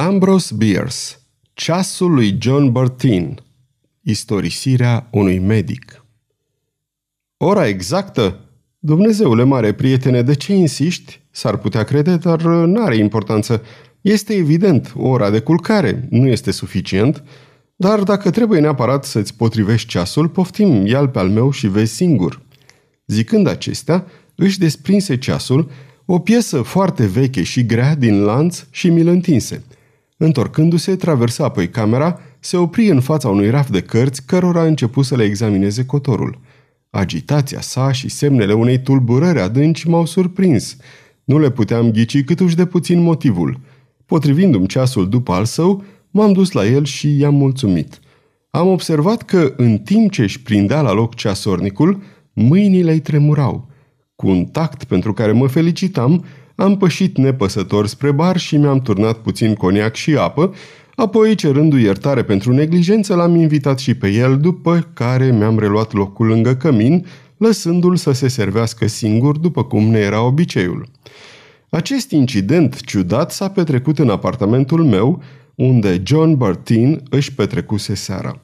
Ambrose Bierce Ceasul lui John Bertin Istorisirea unui medic Ora exactă? Dumnezeule mare prietene, de ce insiști? S-ar putea crede, dar n-are importanță. Este evident, ora de culcare nu este suficient, dar dacă trebuie neapărat să-ți potrivești ceasul, poftim, ia pe al meu și vezi singur. Zicând acestea, își desprinse ceasul, o piesă foarte veche și grea din lanț și mi-l întinse. Întorcându-se, traversa apoi camera, se opri în fața unui raf de cărți, cărora a început să le examineze cotorul. Agitația sa și semnele unei tulburări adânci m-au surprins. Nu le puteam ghici câtuși de puțin motivul. Potrivindu-mi ceasul după al său, m-am dus la el și i-am mulțumit. Am observat că, în timp ce își prindea la loc ceasornicul, mâinile îi tremurau. Cu un tact pentru care mă felicitam, am pășit nepăsător spre bar și mi-am turnat puțin coniac și apă, apoi, cerându-i iertare pentru neglijență, l-am invitat și pe el, după care mi-am reluat locul lângă cămin, lăsându-l să se servească singur, după cum ne era obiceiul. Acest incident ciudat s-a petrecut în apartamentul meu, unde John Bartin își petrecuse seara.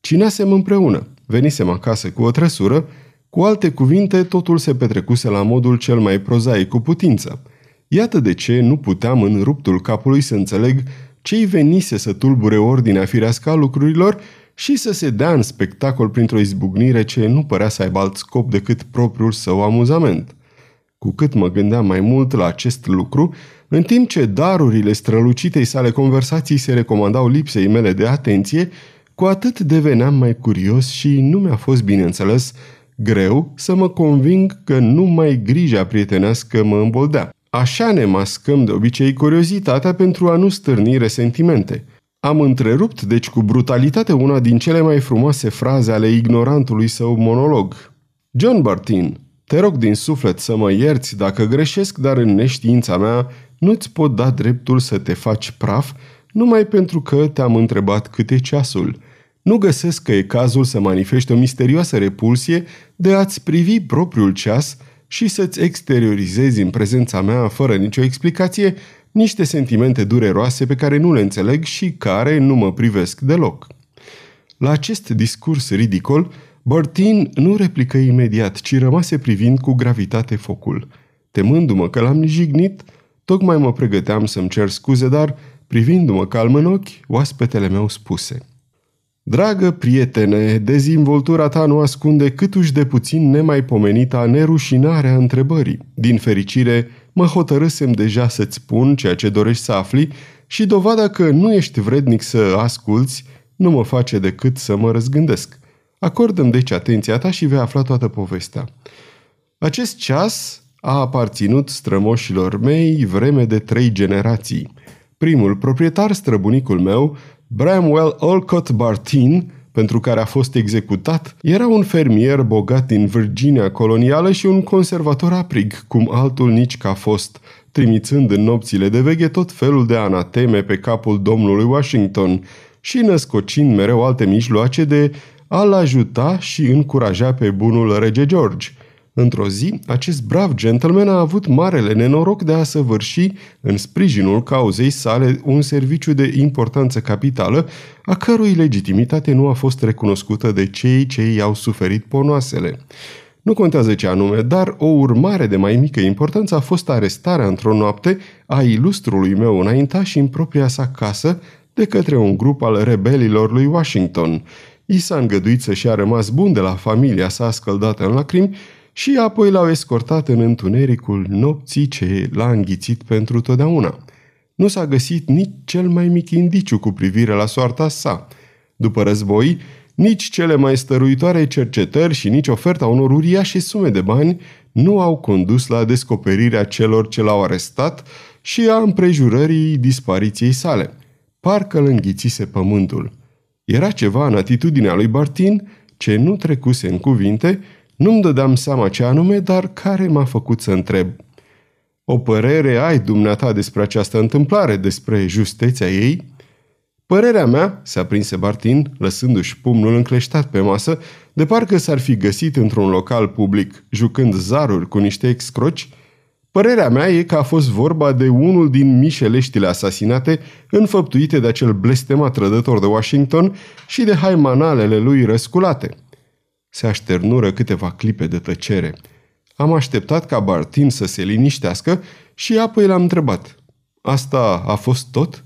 Cineasem împreună, venisem acasă cu o trăsură, cu alte cuvinte, totul se petrecuse la modul cel mai prozaic cu putință. Iată de ce nu puteam în ruptul capului să înțeleg ce-i venise să tulbure ordinea firească a lucrurilor și să se dea în spectacol printr-o izbucnire ce nu părea să aibă alt scop decât propriul său amuzament. Cu cât mă gândeam mai mult la acest lucru, în timp ce darurile strălucitei sale conversații se recomandau lipsei mele de atenție, cu atât deveneam mai curios și nu mi-a fost, bineînțeles, greu să mă conving că numai grija prietenească mă îmboldea. Așa ne mascăm de obicei curiozitatea pentru a nu stârni resentimente. Am întrerupt, deci, cu brutalitate una din cele mai frumoase fraze ale ignorantului său monolog. John Bartin, te rog din suflet să mă ierți dacă greșesc, dar în neștiința mea nu-ți pot da dreptul să te faci praf numai pentru că te-am întrebat cât e ceasul. Nu găsesc că e cazul să manifeste o misterioasă repulsie de a-ți privi propriul ceas și să-ți exteriorizezi în prezența mea, fără nicio explicație, niște sentimente dureroase pe care nu le înțeleg și care nu mă privesc deloc. La acest discurs ridicol, Bertin nu replică imediat, ci rămase privind cu gravitate focul. Temându-mă că l-am jignit, tocmai mă pregăteam să-mi cer scuze, dar, privindu-mă calm în ochi, oaspetele meu spuse – Dragă prietene, dezvoltura ta nu ascunde câtuși de puțin nemaipomenita nerușinarea întrebării. Din fericire, mă hotărâsem deja să-ți spun ceea ce dorești să afli și dovada că nu ești vrednic să asculți nu mă face decât să mă răzgândesc. Acordăm deci atenția ta și vei afla toată povestea. Acest ceas a aparținut strămoșilor mei vreme de trei generații. Primul proprietar, străbunicul meu, Bramwell Olcott Bartin, pentru care a fost executat, era un fermier bogat din Virginia colonială și un conservator aprig, cum altul nici ca fost, trimițând în nopțile de veche tot felul de anateme pe capul domnului Washington și născocind mereu alte mijloace de a-l ajuta și încuraja pe bunul rege George – Într-o zi, acest brav gentleman a avut marele nenoroc de a săvârși, în sprijinul cauzei sale, un serviciu de importanță capitală, a cărui legitimitate nu a fost recunoscută de cei ce i-au suferit ponoasele. Nu contează ce anume, dar o urmare de mai mică importanță a fost arestarea într-o noapte a ilustrului meu înaintaș în propria sa casă de către un grup al rebelilor lui Washington. I s-a îngăduit să-și a rămas bun de la familia sa scăldată în lacrimi și apoi l-au escortat în întunericul nopții ce l-a înghițit pentru totdeauna. Nu s-a găsit nici cel mai mic indiciu cu privire la soarta sa. După război, nici cele mai stăruitoare cercetări și nici oferta unor uriașe sume de bani nu au condus la descoperirea celor ce l-au arestat și a împrejurării dispariției sale. Parcă îl înghițise pământul. Era ceva în atitudinea lui Bartin ce nu trecuse în cuvinte nu-mi dădeam seama ce anume, dar care m-a făcut să întreb. O părere ai dumneata despre această întâmplare, despre justeția ei? Părerea mea, se aprinse Bartin, lăsându-și pumnul încleștat pe masă, de parcă s-ar fi găsit într-un local public, jucând zaruri cu niște excroci, Părerea mea e că a fost vorba de unul din mișeleștile asasinate înfăptuite de acel blestemat trădător de Washington și de haimanalele lui răsculate. Se așternură câteva clipe de tăcere. Am așteptat ca Bartin să se liniștească și apoi l-am întrebat. Asta a fost tot?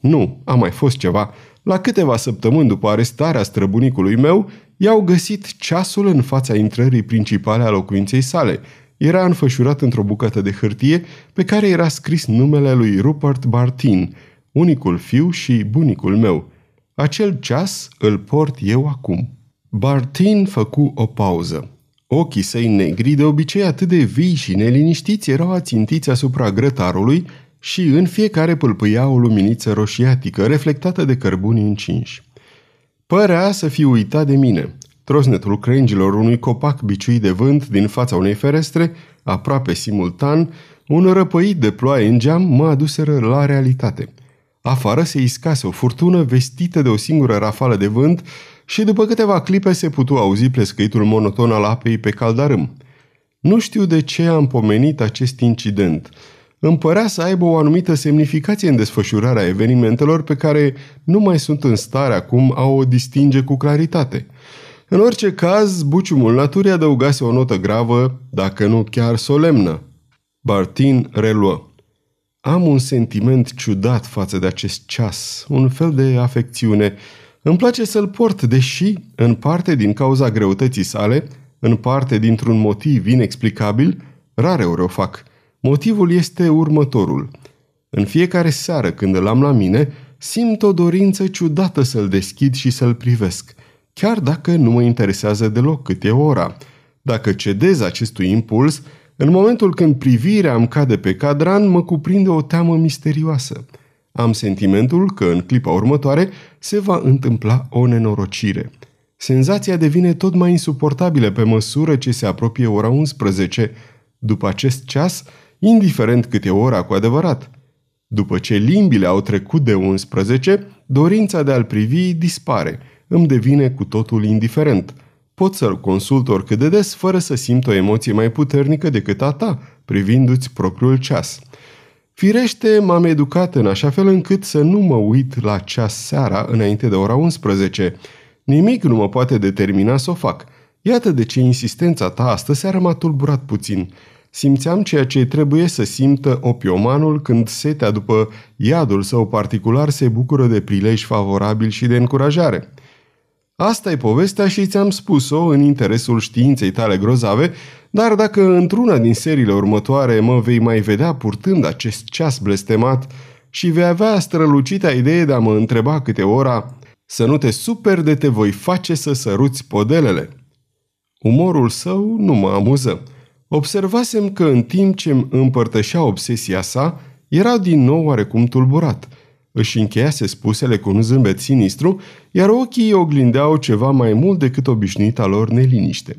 Nu, a mai fost ceva. La câteva săptămâni după arestarea străbunicului meu, i-au găsit ceasul în fața intrării principale a locuinței sale. Era înfășurat într-o bucată de hârtie pe care era scris numele lui Rupert Bartin, unicul fiu și bunicul meu. Acel ceas îl port eu acum. Bartin făcu o pauză. Ochii săi negri, de obicei atât de vii și neliniștiți, erau ațintiți asupra grătarului și în fiecare pâlpâia o luminiță roșiatică, reflectată de cărbuni încinși. Părea să fi uitat de mine. Trosnetul crengilor unui copac biciuit de vânt din fața unei ferestre, aproape simultan, un răpăit de ploaie în geam mă aduseră la realitate. Afară se iscase o furtună vestită de o singură rafală de vânt și după câteva clipe se putu auzi plescăitul monoton al apei pe caldarâm. Nu știu de ce am pomenit acest incident – îmi părea să aibă o anumită semnificație în desfășurarea evenimentelor pe care nu mai sunt în stare acum a o distinge cu claritate. În orice caz, buciumul naturii adăugase o notă gravă, dacă nu chiar solemnă. Bartin reluă. Am un sentiment ciudat față de acest ceas, un fel de afecțiune. Îmi place să-l port, deși, în parte din cauza greutății sale, în parte dintr-un motiv inexplicabil, rare ori o fac – Motivul este următorul. În fiecare seară când îl am la mine, simt o dorință ciudată să-l deschid și să-l privesc, chiar dacă nu mă interesează deloc cât e ora. Dacă cedez acestui impuls, în momentul când privirea îmi cade pe cadran, mă cuprinde o teamă misterioasă. Am sentimentul că în clipa următoare se va întâmpla o nenorocire. Senzația devine tot mai insuportabilă pe măsură ce se apropie ora 11. După acest ceas, indiferent cât e ora cu adevărat. După ce limbile au trecut de 11, dorința de a-l privi dispare, îmi devine cu totul indiferent. Pot să-l consult oricât de des fără să simt o emoție mai puternică decât a ta, privindu-ți propriul ceas. Firește, m-am educat în așa fel încât să nu mă uit la ceas seara înainte de ora 11. Nimic nu mă poate determina să o fac. Iată de ce insistența ta astă seară m-a tulburat puțin. Simțeam ceea ce trebuie să simtă opiomanul când setea după iadul său particular se bucură de prilej favorabil și de încurajare. Asta e povestea și ți-am spus-o în interesul științei tale grozave, dar dacă într-una din seriile următoare mă vei mai vedea purtând acest ceas blestemat și vei avea strălucita idee de a mă întreba câte ora să nu te super de te voi face să săruți podelele. Umorul său nu mă amuză. Observasem că în timp ce îmi împărtășea obsesia sa, era din nou oarecum tulburat. Își încheiase spusele cu un zâmbet sinistru, iar ochii oglindeau ceva mai mult decât obișnuita lor neliniște.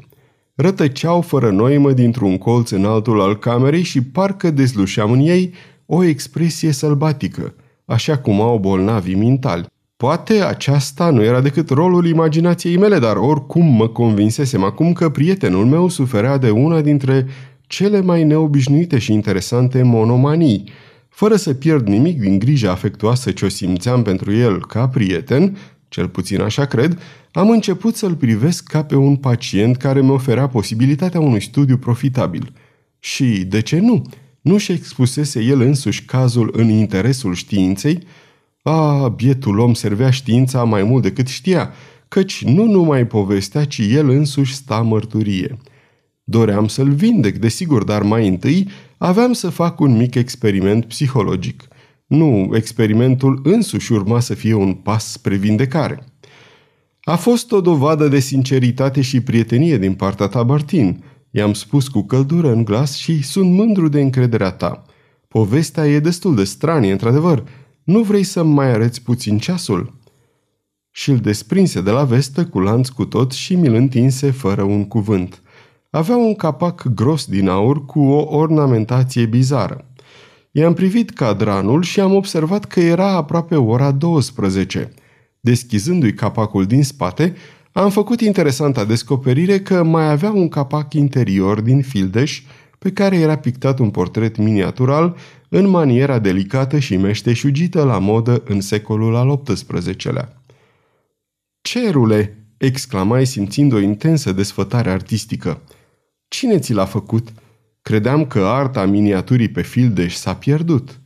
Rătăceau fără noimă dintr-un colț în altul al camerei și parcă dezlușeam în ei o expresie sălbatică, așa cum au bolnavii mintali. Poate aceasta nu era decât rolul imaginației mele, dar oricum mă convinsesem acum că prietenul meu suferea de una dintre cele mai neobișnuite și interesante monomanii. Fără să pierd nimic din grija afectuoasă ce o simțeam pentru el ca prieten, cel puțin așa cred, am început să-l privesc ca pe un pacient care mi oferea posibilitatea unui studiu profitabil. Și, de ce nu? Nu-și expusese el însuși cazul în interesul științei, a, bietul om servea știința mai mult decât știa, căci nu numai povestea, ci el însuși sta mărturie. Doream să-l vindec, desigur, dar mai întâi aveam să fac un mic experiment psihologic. Nu, experimentul însuși urma să fie un pas spre vindecare. A fost o dovadă de sinceritate și prietenie din partea ta, Bartin. I-am spus cu căldură în glas și sunt mândru de încrederea ta. Povestea e destul de stranie, într-adevăr, nu vrei să mai arăți puțin ceasul?" Și îl desprinse de la vestă cu lanț cu tot și mi-l întinse fără un cuvânt. Avea un capac gros din aur cu o ornamentație bizară. I-am privit cadranul și am observat că era aproape ora 12. Deschizându-i capacul din spate, am făcut interesanta descoperire că mai avea un capac interior din fildeș, pe care era pictat un portret miniatural în maniera delicată și meșteșugită la modă în secolul al XVIII-lea. Cerule!" exclamai simțind o intensă desfătare artistică. Cine ți l-a făcut?" Credeam că arta miniaturii pe fildeș s-a pierdut.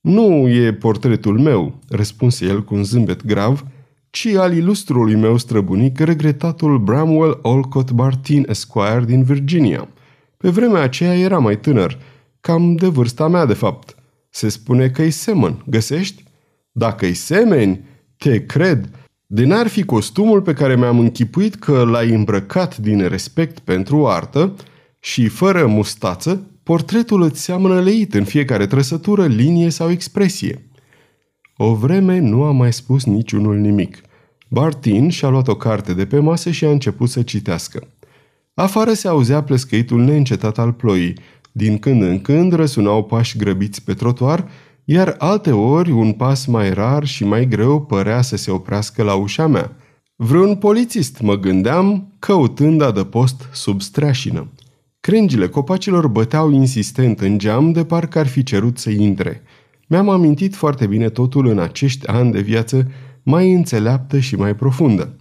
Nu e portretul meu, răspunse el cu un zâmbet grav, ci al ilustrului meu străbunic, regretatul Bramwell Olcott Bartin Esquire din Virginia. Pe vremea aceea era mai tânăr, cam de vârsta mea de fapt. Se spune că-i semăn, găsești? Dacă-i semeni, te cred. De n-ar fi costumul pe care mi-am închipuit că l-ai îmbrăcat din respect pentru artă, și fără mustață, portretul îți seamănă leit în fiecare trăsătură, linie sau expresie. O vreme nu a mai spus niciunul nimic. Bartin și-a luat o carte de pe masă și a început să citească. Afară se auzea plescăitul neîncetat al ploii. Din când în când răsunau pași grăbiți pe trotuar, iar alte ori un pas mai rar și mai greu părea să se oprească la ușa mea. Vreun polițist, mă gândeam, căutând adăpost sub streașină. Crengile copacilor băteau insistent în geam de parcă ar fi cerut să intre. Mi-am amintit foarte bine totul în acești ani de viață mai înțeleaptă și mai profundă.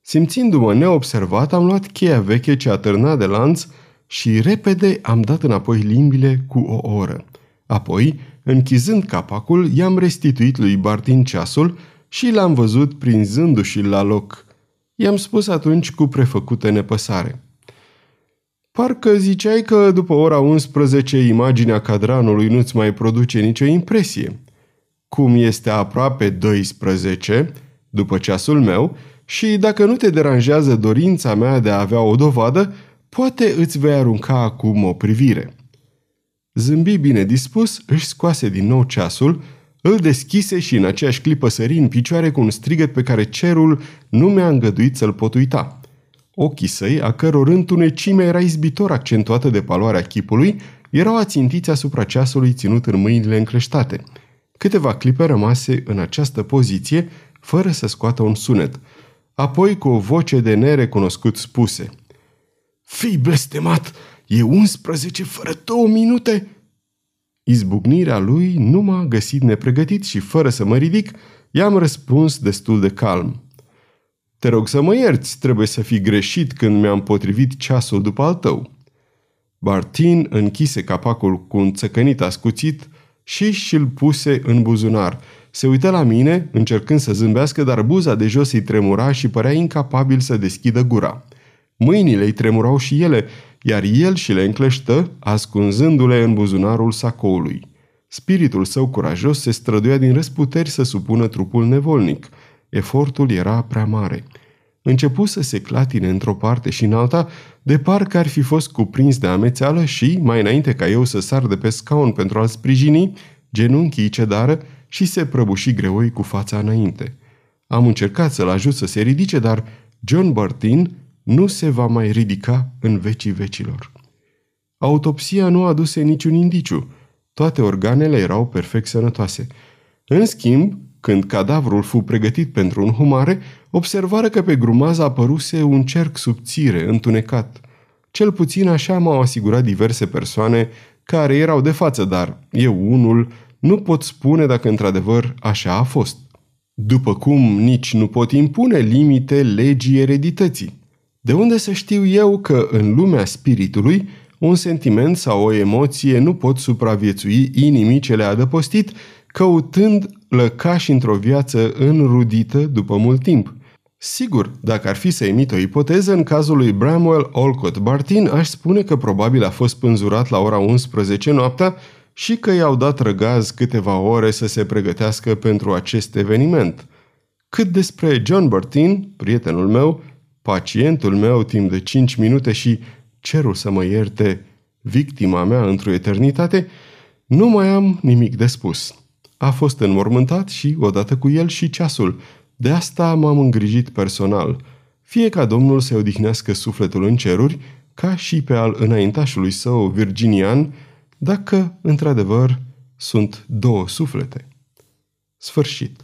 Simțindu-mă neobservat, am luat cheia veche ce atârna de lanț și repede am dat înapoi limbile cu o oră. Apoi, închizând capacul, i-am restituit lui Bartin ceasul și l-am văzut prinzându-și la loc. I-am spus atunci cu prefăcută nepăsare. Parcă ziceai că după ora 11 imaginea cadranului nu-ți mai produce nicio impresie. Cum este aproape 12, după ceasul meu, și dacă nu te deranjează dorința mea de a avea o dovadă, poate îți vei arunca acum o privire. Zâmbi bine dispus, își scoase din nou ceasul, îl deschise și în aceeași clipă sări în picioare cu un strigăt pe care cerul nu mi-a îngăduit să-l pot uita. Ochii săi, a căror întunecime era izbitor accentuată de paloarea chipului, erau ațintiți asupra ceasului ținut în mâinile încleștate. Câteva clipe rămase în această poziție, fără să scoată un sunet. Apoi, cu o voce de nerecunoscut, spuse Fii blestemat! E 11 fără două minute!" Izbucnirea lui nu m-a găsit nepregătit și, fără să mă ridic, i-am răspuns destul de calm. Te rog să mă ierți, trebuie să fi greșit când mi-am potrivit ceasul după al tău. Bartin închise capacul cu un țăcănit ascuțit și și-l puse în buzunar. Se uită la mine, încercând să zâmbească, dar buza de jos îi tremura și părea incapabil să deschidă gura. Mâinile îi tremurau și ele, iar el și le încleștă, ascunzându-le în buzunarul sacoului. Spiritul său curajos se străduia din răsputeri să supună trupul nevolnic – Efortul era prea mare. Începu să se clatine într-o parte și în alta, de parcă ar fi fost cuprins de amețeală și, mai înainte ca eu să sar de pe scaun pentru a-l sprijini, genunchii cedară și se prăbuși greoi cu fața înainte. Am încercat să-l ajut să se ridice, dar John Bartin nu se va mai ridica în vecii vecilor. Autopsia nu aduse niciun indiciu. Toate organele erau perfect sănătoase. În schimb, când cadavrul fu pregătit pentru un humare, observară că pe grumază apăruse un cerc subțire, întunecat. Cel puțin așa m-au asigurat diverse persoane care erau de față, dar eu unul nu pot spune dacă într-adevăr așa a fost. După cum nici nu pot impune limite legii eredității. De unde să știu eu că în lumea spiritului un sentiment sau o emoție nu pot supraviețui inimii ce le-a adăpostit, căutând lăcași într-o viață înrudită după mult timp. Sigur, dacă ar fi să emit o ipoteză, în cazul lui Bramwell Olcott Bartin, aș spune că probabil a fost pânzurat la ora 11 noaptea și că i-au dat răgaz câteva ore să se pregătească pentru acest eveniment. Cât despre John Bartin, prietenul meu, pacientul meu timp de 5 minute și, cerul să mă ierte, victima mea într-o eternitate, nu mai am nimic de spus. A fost înmormântat și, odată cu el, și ceasul. De asta m-am îngrijit personal. Fie ca Domnul să odihnească sufletul în ceruri, ca și pe al înaintașului său virginian, dacă, într-adevăr, sunt două suflete. Sfârșit.